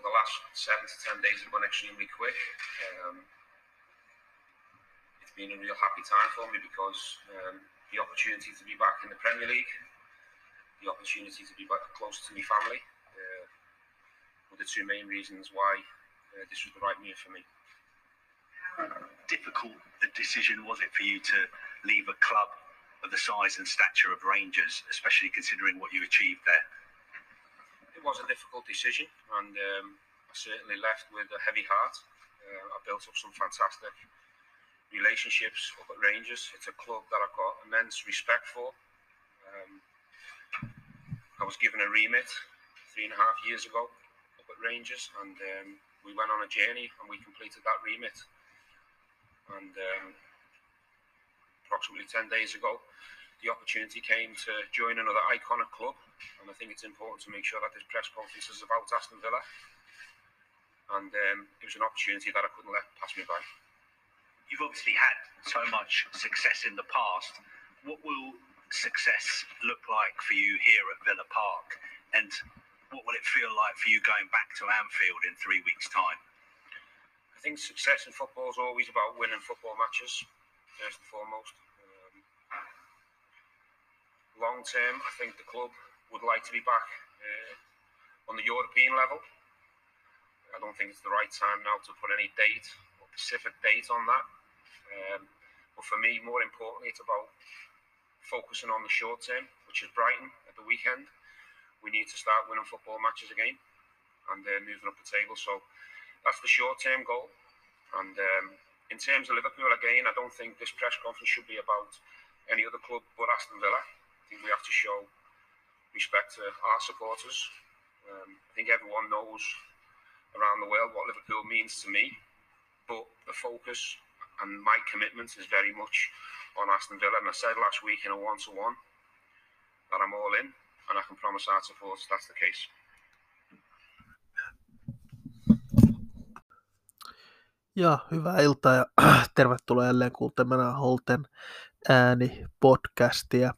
the last seven to ten days have gone extremely quick, um, it's been a real happy time for me because um, the opportunity to be back in the Premier League, the opportunity to be back close to my family, uh, were the two main reasons why uh, this was the right move for me. How difficult a decision was it for you to leave a club of the size and stature of Rangers, especially considering what you achieved there? It was a difficult decision, and um, I certainly left with a heavy heart. Uh, I built up some fantastic relationships up at Rangers. It's a club that I've got immense respect for. Um, I was given a remit three and a half years ago up at Rangers, and um, we went on a journey and we completed that remit. And um, approximately 10 days ago, the opportunity came to join another iconic club. And I think it's important to make sure that this press conference is about Aston Villa. And um, it was an opportunity that I couldn't let pass me by. You've obviously had so much success in the past. What will success look like for you here at Villa Park? And what will it feel like for you going back to Anfield in three weeks' time? I think success in football is always about winning football matches, first and foremost. Long term, I think the club would like to be back uh, on the European level. I don't think it's the right time now to put any date or specific date on that. Um, but for me, more importantly, it's about focusing on the short term, which is Brighton at the weekend. We need to start winning football matches again and uh, moving up the table. So that's the short term goal. And um, in terms of Liverpool, again, I don't think this press conference should be about any other club but Aston Villa. Think we have to show respect to our supporters. Um, I think everyone knows around the world what Liverpool means to me, but the focus and my commitment is very much on Aston Villa. And I said last week in a one to one that I'm all in, and I can promise our supporters that's the case. Ja hyvää iltaa ja tervetuloa jälleen kuuntelemaan Holten ääni podcastia.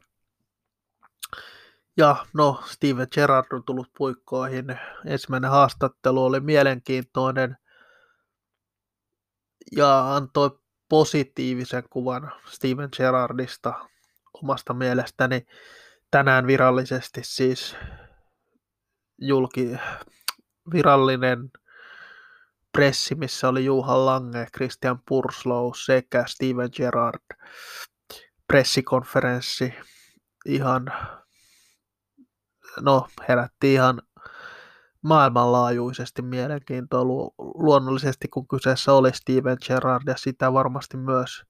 Ja no, Steven Gerrard on tullut puikkoihin. Ensimmäinen haastattelu oli mielenkiintoinen ja antoi positiivisen kuvan Steven Gerrardista omasta mielestäni tänään virallisesti siis julki virallinen pressi, missä oli Juha Lange, Christian Purslow sekä Steven Gerrard pressikonferenssi ihan no, herätti ihan maailmanlaajuisesti mielenkiintoa lu- luonnollisesti, kun kyseessä oli Steven Gerrard ja sitä varmasti myös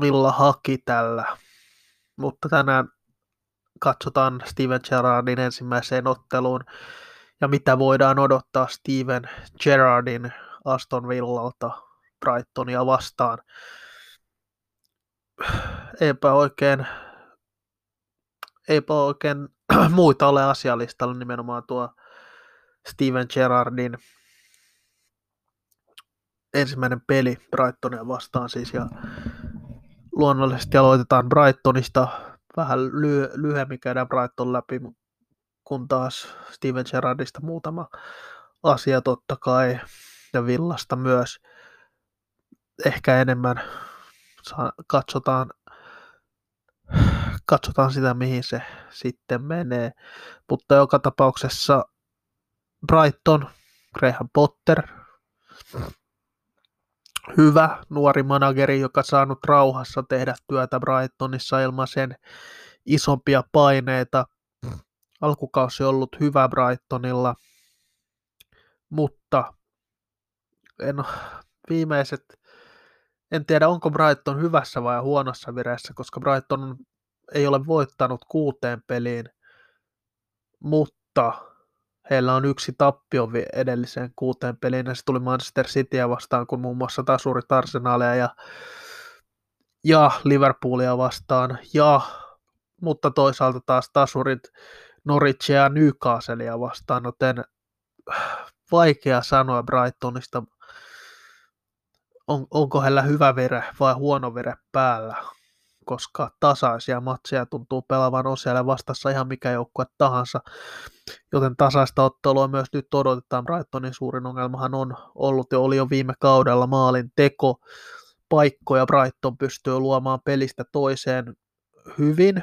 Villa haki tällä. Mutta tänään katsotaan Steven Gerrardin ensimmäiseen otteluun ja mitä voidaan odottaa Steven Gerrardin Aston Villalta Brightonia vastaan. Eipä oikein, eipä oikein muita ole asialistalla nimenomaan tuo Steven Gerrardin ensimmäinen peli Brightonia vastaan siis ja luonnollisesti aloitetaan Brightonista. Vähän lyhy- lyhyemmin käydään Brighton läpi, kun taas Steven Gerrardista muutama asia totta kai ja Villasta myös. Ehkä enemmän katsotaan katsotaan sitä, mihin se sitten menee. Mutta joka tapauksessa Brighton, Graham Potter, hyvä nuori manageri, joka saanut rauhassa tehdä työtä Brightonissa ilman sen isompia paineita. Alkukausi on ollut hyvä Brightonilla, mutta en, viimeiset, en tiedä onko Brighton hyvässä vai huonossa vireessä, koska Brighton ei ole voittanut kuuteen peliin, mutta heillä on yksi tappio edelliseen kuuteen peliin, ja se tuli Manchester Cityä vastaan, kun muun muassa tasurit Arsenalia ja, ja Liverpoolia vastaan, ja, mutta toisaalta taas tasurit Norwichia ja Newcastlea vastaan, joten vaikea sanoa Brightonista on, onko hänellä hyvä vere vai huono vere päällä, koska tasaisia matseja tuntuu pelaavan on siellä vastassa ihan mikä joukkue tahansa, joten tasaista ottelua myös nyt odotetaan. Brightonin suurin ongelmahan on ollut ja oli jo viime kaudella maalin teko, paikkoja Brighton pystyy luomaan pelistä toiseen hyvin,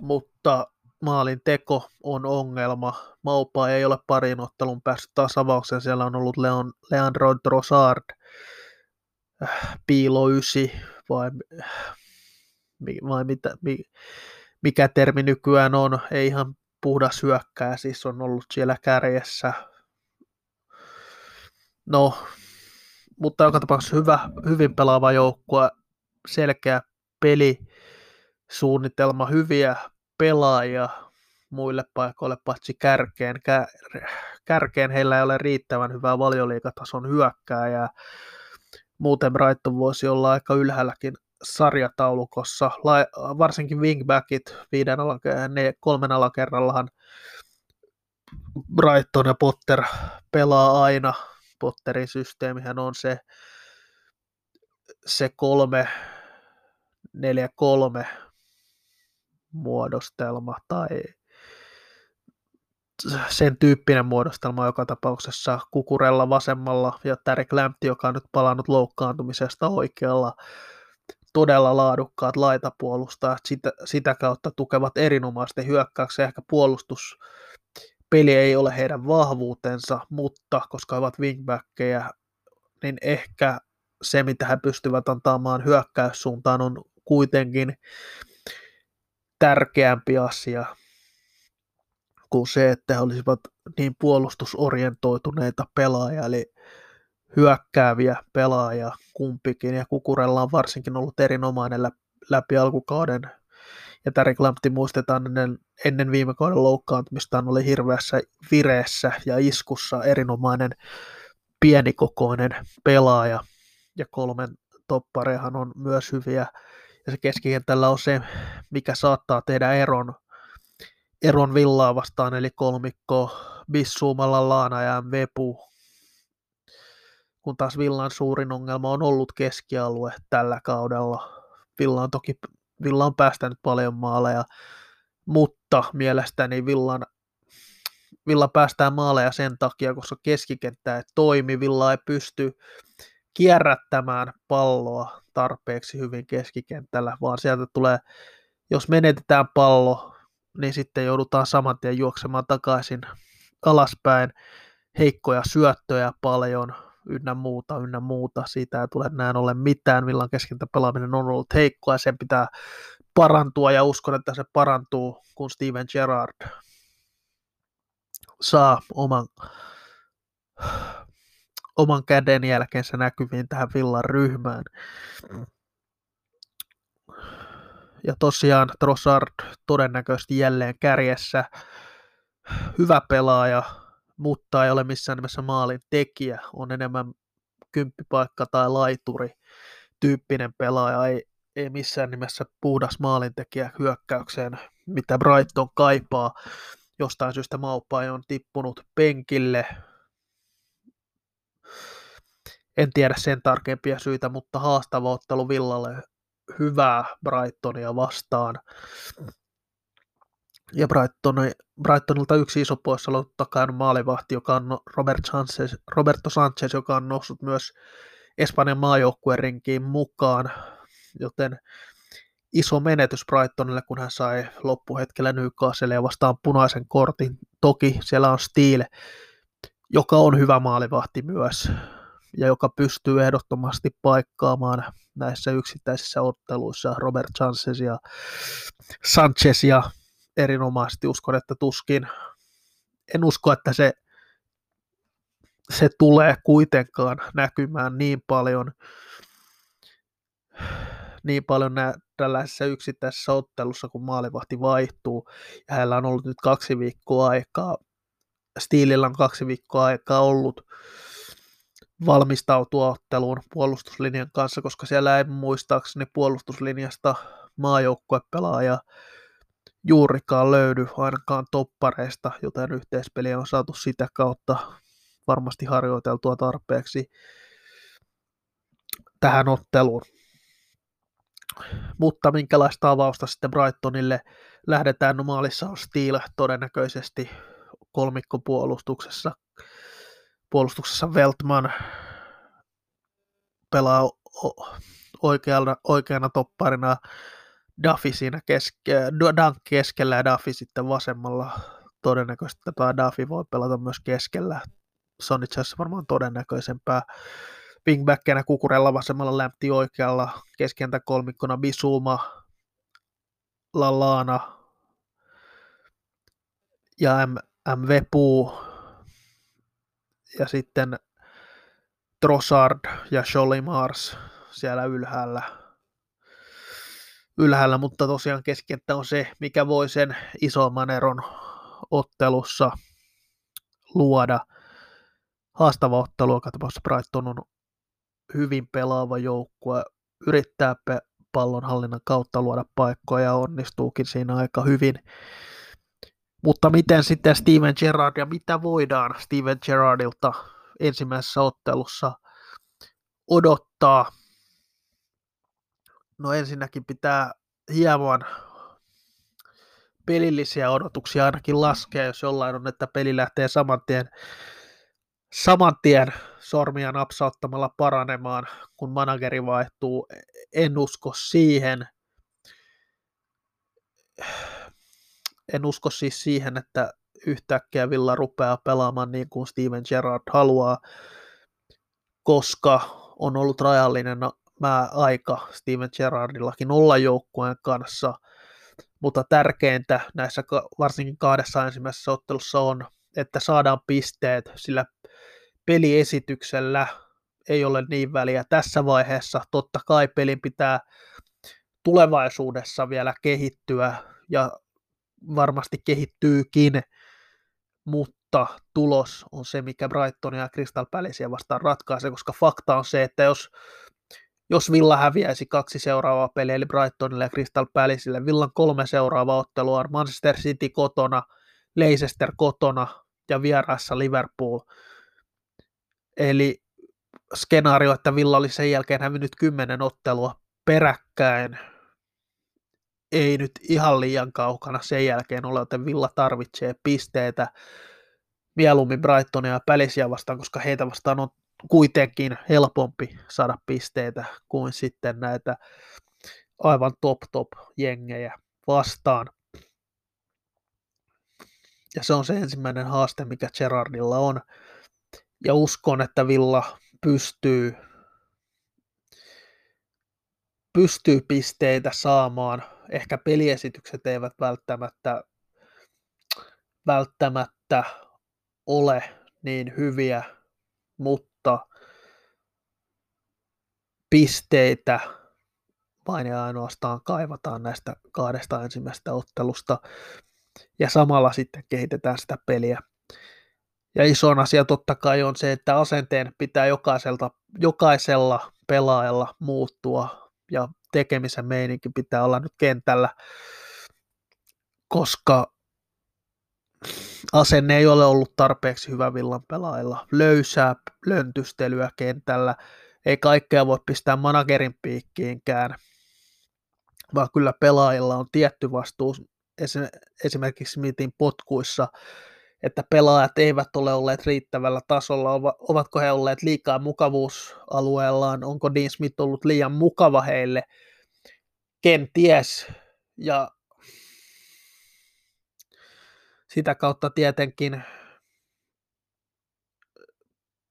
mutta maalin teko on ongelma. Maupa ei ole parin ottelun päässyt tasavaukseen. Siellä on ollut Leon, Leandro Trossard, äh, piilo ysi, vai, vai mitä, mikä termi nykyään on, ei ihan puhdas hyökkää, siis on ollut siellä kärjessä. No, mutta joka tapauksessa hyvä, hyvin pelaava joukkue, selkeä peli, suunnitelma, hyviä pelaajia muille paikoille paitsi kärkeen. Kärkeen heillä ei ole riittävän hyvää valioliikatason hyökkääjää. Muuten Brighton voisi olla aika ylhäälläkin sarjataulukossa, varsinkin wingbackit viiden alakerran, ne kolmen alakerrallahan Brighton ja Potter pelaa aina. Potterin systeemihän on se, se kolme, neljä kolme muodostelma tai sen tyyppinen muodostelma joka tapauksessa Kukurella vasemmalla ja Tarek Lämpti, joka on nyt palannut loukkaantumisesta oikealla, todella laadukkaat laitapuolustajat, sitä, sitä kautta tukevat erinomaisesti hyökkäyksiä, ehkä puolustus peli ei ole heidän vahvuutensa, mutta koska he ovat wingbackkejä, niin ehkä se, mitä he pystyvät antamaan hyökkäyssuuntaan, on kuitenkin tärkeämpi asia kuin se, että he olisivat niin puolustusorientoituneita pelaajia, eli hyökkääviä pelaajia kumpikin, ja Kukurella on varsinkin ollut erinomainen läpi alkukauden, ja Tarik Lampti muistetaan ennen, ennen viime kauden loukkaantumistaan oli hirveässä vireessä ja iskussa erinomainen pienikokoinen pelaaja, ja kolmen topparehan on myös hyviä, ja se keskikentällä on se, mikä saattaa tehdä eron, eron villaa vastaan, eli kolmikko Bissuumalla, Laana ja Vepu, kun taas Villan suurin ongelma on ollut keskialue tällä kaudella. Villa on toki Villa on päästänyt paljon maaleja, mutta mielestäni Villan, Villa päästää maaleja sen takia, koska keskikenttä ei toimi, Villa ei pysty kierrättämään palloa tarpeeksi hyvin keskikentällä, vaan sieltä tulee, jos menetetään pallo, niin sitten joudutaan saman tien juoksemaan takaisin alaspäin, heikkoja syöttöjä paljon, ynnä muuta, ynnä muuta. Siitä ei tule näin ollen mitään. Villan keskintä pelaaminen on ollut heikkoa ja sen pitää parantua ja uskon, että se parantuu, kun Steven Gerrard saa oman, oman käden jälkeensä näkyviin tähän Villan ryhmään. Ja tosiaan Trossard todennäköisesti jälleen kärjessä. Hyvä pelaaja, mutta ei ole missään nimessä maalin tekijä, on enemmän kymppipaikka tai laituri tyyppinen pelaaja, ei, ei missään nimessä puhdas maalintekijä hyökkäykseen, mitä Brighton kaipaa. Jostain syystä Maupai on tippunut penkille. En tiedä sen tarkempia syitä, mutta haastava ottelu Villalle hyvää Brightonia vastaan. Ja Brighton, Brightonilta yksi iso poissaolo takana maalivahti, joka on Robert Sanchez, Roberto Sanchez, joka on noussut myös Espanjan maajoukkueen rinkiin mukaan, joten iso menetys Brightonille, kun hän sai loppuhetkellä Newcastle vastaan punaisen kortin. Toki siellä on Steel, joka on hyvä maalivahti myös, ja joka pystyy ehdottomasti paikkaamaan näissä yksittäisissä otteluissa Robert Sanchez ja Sanchez ja erinomaisesti. Uskon, että tuskin, en usko, että se, se tulee kuitenkaan näkymään niin paljon, niin paljon nä, tällaisessa yksittäisessä ottelussa, kun maalivahti vaihtuu. Ja hänellä on ollut nyt kaksi viikkoa aikaa, Stiilillä on kaksi viikkoa aikaa ollut valmistautua otteluun puolustuslinjan kanssa, koska siellä ei muistaakseni puolustuslinjasta maajoukkuepelaaja juurikaan löydy ainakaan toppareista, joten yhteispeli on saatu sitä kautta varmasti harjoiteltua tarpeeksi tähän otteluun. Mutta minkälaista avausta sitten Brightonille lähdetään? No maalissa on Steel todennäköisesti kolmikkopuolustuksessa. Puolustuksessa Veltman pelaa oikeana, oikeana topparina Duffy siinä keske, Dunk keskellä ja Duffy sitten vasemmalla. Todennäköisesti tämä Duffy voi pelata myös keskellä. Se on itse asiassa varmaan todennäköisempää. Wingbackkeinä Kukurella vasemmalla lämpti oikealla, keskentä kolmikkona Bisuma, Lalana ja M, MV ja sitten Trossard ja Jolly Mars siellä ylhäällä. ylhäällä, mutta tosiaan keskenttä on se, mikä voi sen isomman eron ottelussa luoda. Haastava ottelu, joka tapauksessa Brighton on hyvin pelaava joukkue, yrittää pallonhallinnan kautta luoda paikkoja ja onnistuukin siinä aika hyvin. Mutta miten sitten Steven Gerrard ja mitä voidaan Steven Gerrardilta ensimmäisessä ottelussa odottaa? No ensinnäkin pitää hieman pelillisiä odotuksia ainakin laskea, jos jollain on, että peli lähtee saman tien saman tien sormia napsauttamalla paranemaan, kun manageri vaihtuu. En usko siihen. En usko siis siihen, että yhtäkkiä Villa rupeaa pelaamaan niin kuin Steven Gerrard haluaa, koska on ollut rajallinen mä aika Steven Gerrardillakin olla joukkueen kanssa, mutta tärkeintä näissä varsinkin kahdessa ensimmäisessä ottelussa on, että saadaan pisteet, sillä peliesityksellä ei ole niin väliä tässä vaiheessa. Totta kai pelin pitää tulevaisuudessa vielä kehittyä ja varmasti kehittyykin, mutta tulos on se, mikä Brighton ja Crystal Palacea vastaan ratkaisee, koska fakta on se, että jos, jos Villa häviäisi kaksi seuraavaa peliä, eli Brightonille ja Crystal Palacelle, Villan kolme seuraavaa ottelua on Manchester City kotona, Leicester kotona ja vieraassa Liverpool – Eli skenaario, että Villa oli sen jälkeen hävinnyt kymmenen ottelua peräkkäin, ei nyt ihan liian kaukana sen jälkeen ole, joten Villa tarvitsee pisteitä mieluummin Brightonia ja Pälisiä vastaan, koska heitä vastaan on kuitenkin helpompi saada pisteitä kuin sitten näitä aivan top top jengejä vastaan. Ja se on se ensimmäinen haaste, mikä Gerardilla on ja uskon, että Villa pystyy, pystyy pisteitä saamaan. Ehkä peliesitykset eivät välttämättä, välttämättä ole niin hyviä, mutta pisteitä vain ja ainoastaan kaivataan näistä kahdesta ensimmäisestä ottelusta. Ja samalla sitten kehitetään sitä peliä. Ja iso asia totta kai on se, että asenteen pitää jokaiselta, jokaisella pelaajalla muuttua ja tekemisen meininki pitää olla nyt kentällä, koska asenne ei ole ollut tarpeeksi hyvä villan pelaajilla. Löysää löntystelyä kentällä, ei kaikkea voi pistää managerin piikkiinkään, vaan kyllä pelaajilla on tietty vastuu esimerkiksi Smithin potkuissa että pelaajat eivät ole olleet riittävällä tasolla, ovatko he olleet liikaa mukavuusalueellaan, onko Dean Smith ollut liian mukava heille, kenties, ja sitä kautta tietenkin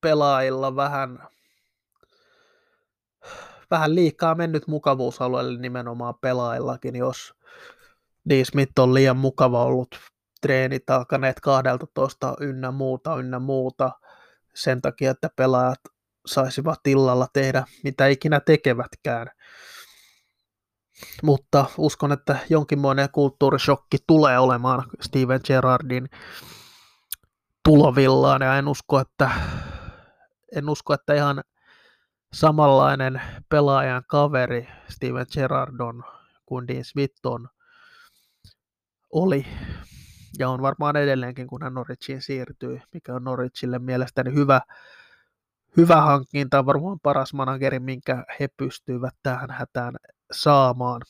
pelaajilla vähän, vähän liikaa mennyt mukavuusalueelle nimenomaan pelaajillakin, jos Dean Smith on liian mukava ollut treenit alkaneet 12 ynnä muuta, ynnä muuta sen takia, että pelaajat saisivat illalla tehdä mitä ikinä tekevätkään. Mutta uskon, että jonkinmoinen kulttuurishokki tulee olemaan Steven Gerrardin tulovillaan. Ja en usko, että, en usko, että ihan samanlainen pelaajan kaveri Steven Gerrard on kuin Dean Smith on, oli. Ja on varmaan edelleenkin, kun hän Norwichiin siirtyy, mikä on Norwichille mielestäni hyvä, hyvä hankinta, varmaan paras manageri, minkä he pystyvät tähän hätään saamaan.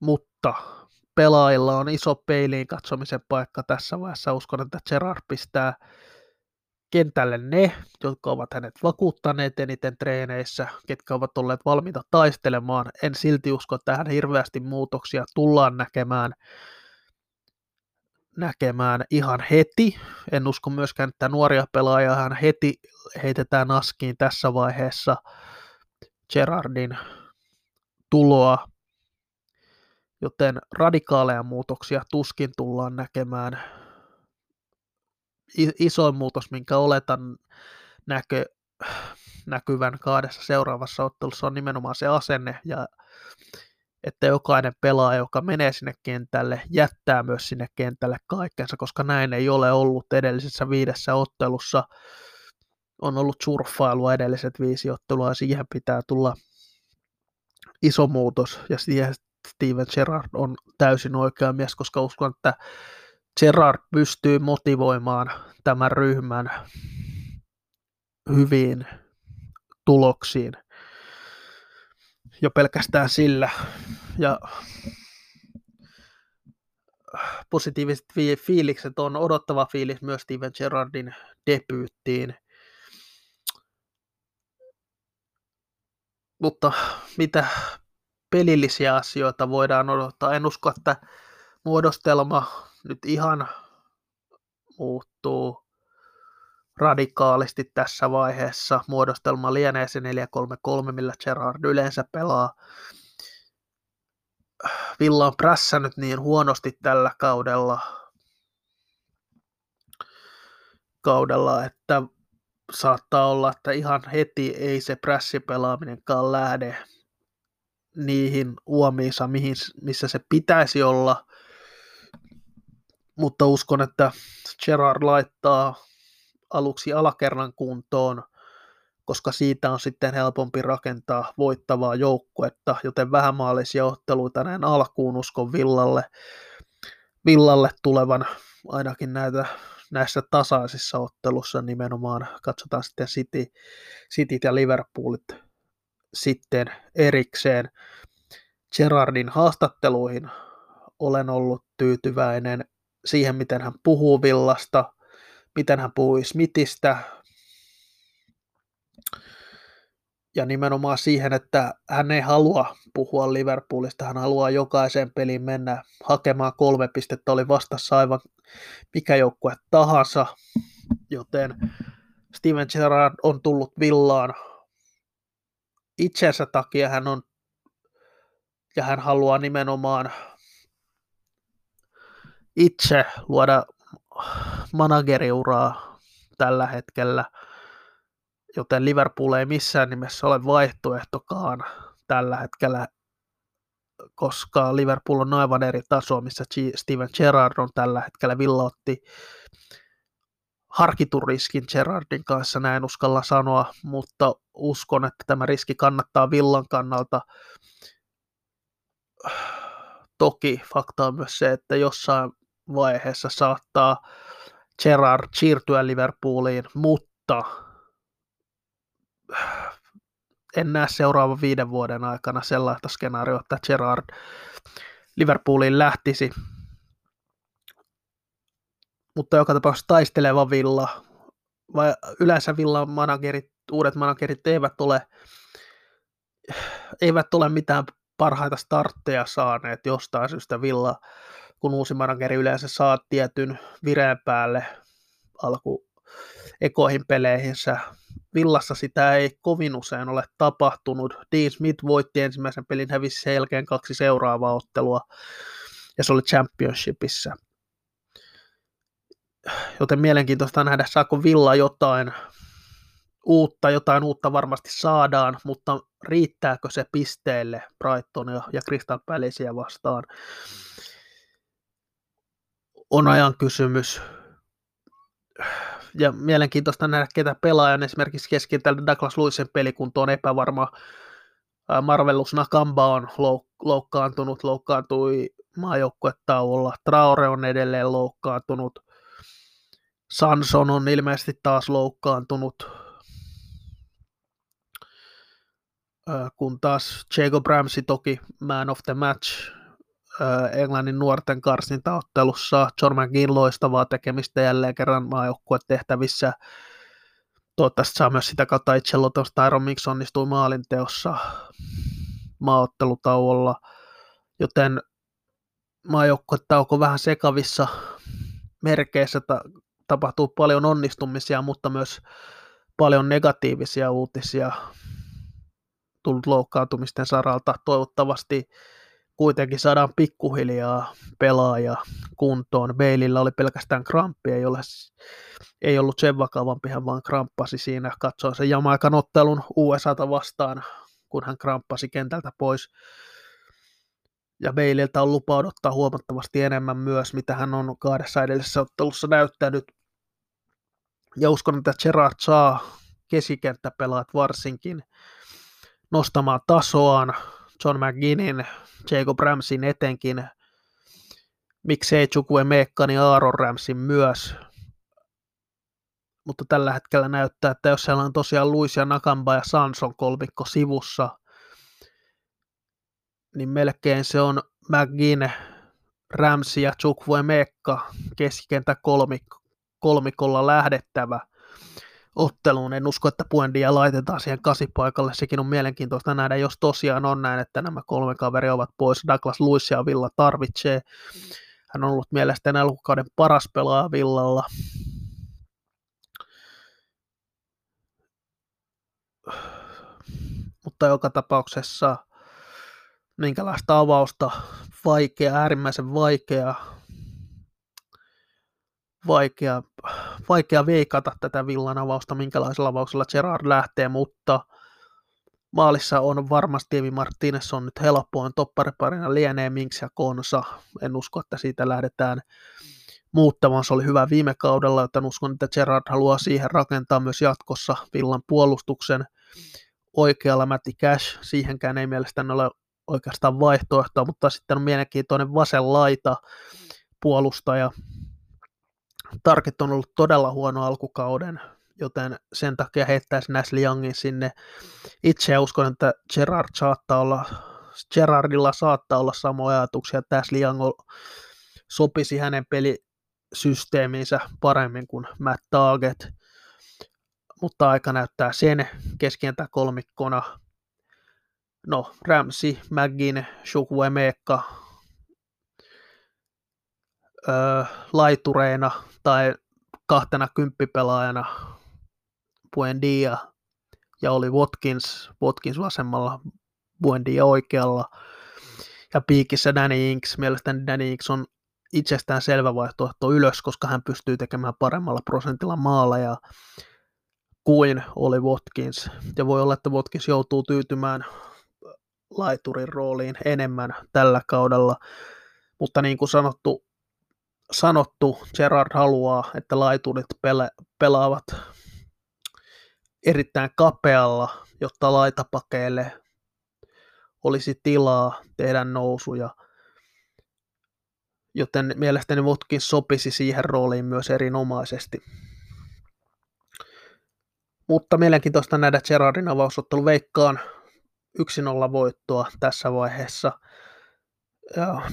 Mutta pelaajilla on iso peiliin katsomisen paikka tässä vaiheessa. Uskon, että Gerard pistää kentälle ne, jotka ovat hänet vakuuttaneet eniten treeneissä, ketkä ovat olleet valmiita taistelemaan. En silti usko, että tähän hirveästi muutoksia tullaan näkemään, näkemään ihan heti. En usko myöskään, että nuoria pelaajia hän heti heitetään askiin tässä vaiheessa Gerardin tuloa, joten radikaaleja muutoksia tuskin tullaan näkemään isoin muutos, minkä oletan näkö, näkyvän kahdessa seuraavassa ottelussa on nimenomaan se asenne ja että jokainen pelaaja, joka menee sinne kentälle, jättää myös sinne kentälle kaikkensa, koska näin ei ole ollut edellisessä viidessä ottelussa. On ollut surffailua edelliset viisi ottelua ja siihen pitää tulla iso muutos ja siihen Steven Gerrard on täysin oikea mies, koska uskon, että Gerard pystyy motivoimaan tämän ryhmän hyviin tuloksiin jo pelkästään sillä. Ja positiiviset fiilikset on odottava fiilis myös Steven Gerrardin debyyttiin. Mutta mitä pelillisiä asioita voidaan odottaa? En usko, että muodostelma nyt ihan muuttuu radikaalisti tässä vaiheessa. Muodostelma lienee se 4-3-3, millä Gerard yleensä pelaa. Villa on prässännyt niin huonosti tällä kaudella, kaudella, että saattaa olla, että ihan heti ei se prässipelaaminenkaan lähde niihin uomiinsa, mihin, missä se pitäisi olla mutta uskon, että Gerard laittaa aluksi alakerran kuntoon, koska siitä on sitten helpompi rakentaa voittavaa joukkuetta, joten vähämaallisia otteluita näin alkuun uskon Villalle, Villalle tulevan ainakin näitä, näissä tasaisissa ottelussa nimenomaan. Katsotaan sitten City, City ja Liverpoolit sitten erikseen. Gerardin haastatteluihin olen ollut tyytyväinen siihen, miten hän puhuu Villasta, miten hän puhui Smithistä, ja nimenomaan siihen, että hän ei halua puhua Liverpoolista, hän haluaa jokaiseen peliin mennä hakemaan kolme pistettä, oli vastassa aivan mikä joukkue tahansa, joten Steven Gerrard on tullut villaan itsensä takia, hän on ja hän haluaa nimenomaan itse luoda manageriuraa tällä hetkellä, joten Liverpool ei missään nimessä ole vaihtoehtokaan tällä hetkellä, koska Liverpool on aivan eri taso, missä Steven Gerrard on tällä hetkellä. Villa otti harkitun riskin Gerrardin kanssa, näin uskalla sanoa, mutta uskon, että tämä riski kannattaa Villan kannalta. Toki fakta on myös se, että jossain vaiheessa saattaa Gerard siirtyä Liverpooliin, mutta en näe seuraavan viiden vuoden aikana sellaista skenaarioa, että Gerard Liverpooliin lähtisi. Mutta joka tapauksessa taisteleva Villa, vai yleensä Villan managerit, uudet managerit eivät ole, eivät ole mitään parhaita startteja saaneet jostain syystä Villa kun uusi manageri yleensä saa tietyn vireen päälle alku ekoihin peleihinsä. Villassa sitä ei kovin usein ole tapahtunut. Dean Smith voitti ensimmäisen pelin, hävisi sen jälkeen kaksi seuraavaa ottelua, ja se oli Championshipissa. Joten mielenkiintoista nähdä, saako Villa jotain uutta, jotain uutta varmasti saadaan, mutta riittääkö se pisteelle Brightonia ja Crystal Palacea vastaan? On ajan kysymys. Ja mielenkiintoista nähdä, ketä pelaajan esimerkiksi keskentällä Douglas Luisen pelikunto on epävarma. Marvelus Nakamba on loukkaantunut, loukkaantui maajoukkuetauolla. Traore on edelleen loukkaantunut. Sanson on ilmeisesti taas loukkaantunut. Kun taas Jacob Ramsey toki man of the match Englannin nuorten karsintaottelussa. John McGinn loistavaa tekemistä jälleen kerran maajoukkuetehtävissä. Toivottavasti saa myös sitä kautta itseluotosta. Iron Mix onnistui maalinteossa maaottelutauolla, joten maajoukkuetauko vähän sekavissa merkeissä ta- tapahtuu paljon onnistumisia, mutta myös paljon negatiivisia uutisia tullut loukkaantumisten saralta. Toivottavasti kuitenkin saadaan pikkuhiljaa pelaaja kuntoon. Beilillä oli pelkästään kramppi, ei, ole, ei ollut sen vakavampi, hän vaan kramppasi siinä. Katsoin sen Jamaikan ottelun USAta vastaan, kun hän kramppasi kentältä pois. Ja Beililtä on lupa odottaa huomattavasti enemmän myös, mitä hän on kahdessa edellisessä ottelussa näyttänyt. Ja uskon, että Gerard saa keskikenttäpelaat varsinkin nostamaan tasoaan. John McGinnin Jacob Ramsin etenkin, miksei Chukwe Mekkani niin Aaron Ramsin myös. Mutta tällä hetkellä näyttää, että jos siellä on tosiaan Luis ja Nakamba ja Sanson kolmikko sivussa, niin melkein se on McGinn, Ramsi ja Chukwe Mekka keskikentä kolmikko, kolmikolla lähdettävä otteluun. En usko, että Puendia laitetaan siihen kasipaikalle. Sekin on mielenkiintoista nähdä, jos tosiaan on näin, että nämä kolme kaveria ovat pois. Douglas Lewis ja Villa tarvitsee. Hän on ollut mielestäni alkukauden paras pelaaja Villalla. Mutta joka tapauksessa minkälaista avausta vaikea, äärimmäisen vaikea vaikea, vaikea veikata tätä villan avausta, minkälaisella avauksella Gerard lähtee, mutta maalissa on varmasti Evi Martinez on nyt helpoin toppariparina lienee Minks ja Konsa. En usko, että siitä lähdetään muuttamaan. Se oli hyvä viime kaudella, joten uskon, että Gerard haluaa siihen rakentaa myös jatkossa villan puolustuksen oikealla Matti Cash. Siihenkään ei mielestäni ole oikeastaan vaihtoehtoa, mutta sitten on mielenkiintoinen vasen laita puolustaja, Tarkit on ollut todella huono alkukauden, joten sen takia heittäisi Nasli Youngin sinne. Itse uskon, että Gerard saattaa olla, Gerardilla saattaa olla samoja ajatuksia, että Ashley Young sopisi hänen pelisysteemiinsä paremmin kuin Matt Target, mutta aika näyttää sen keskientä kolmikkona. No, Ramsey, McGinn, Chukwuemeka, öö, laitureina tai kahtena kymppipelaajana Buendia ja oli Watkins, Watkins vasemmalla, Buendia oikealla ja piikissä Danny Inks. Mielestäni Danny Inks on itsestään selvä vaihtoehto ylös, koska hän pystyy tekemään paremmalla prosentilla maalla ja kuin oli Watkins. Ja voi olla, että Watkins joutuu tyytymään laiturin rooliin enemmän tällä kaudella. Mutta niin kuin sanottu, sanottu, Gerard haluaa, että laiturit pela- pelaavat erittäin kapealla, jotta laitapakeille olisi tilaa tehdä nousuja. Joten mielestäni Votkin sopisi siihen rooliin myös erinomaisesti. Mutta mielenkiintoista nähdä Gerardin avausottelu veikkaan 1-0 voittoa tässä vaiheessa –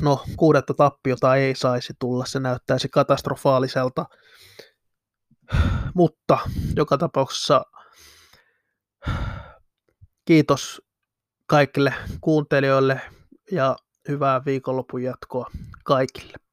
no, kuudetta tappiota ei saisi tulla, se näyttäisi katastrofaaliselta. Mutta joka tapauksessa kiitos kaikille kuuntelijoille ja hyvää viikonlopun jatkoa kaikille.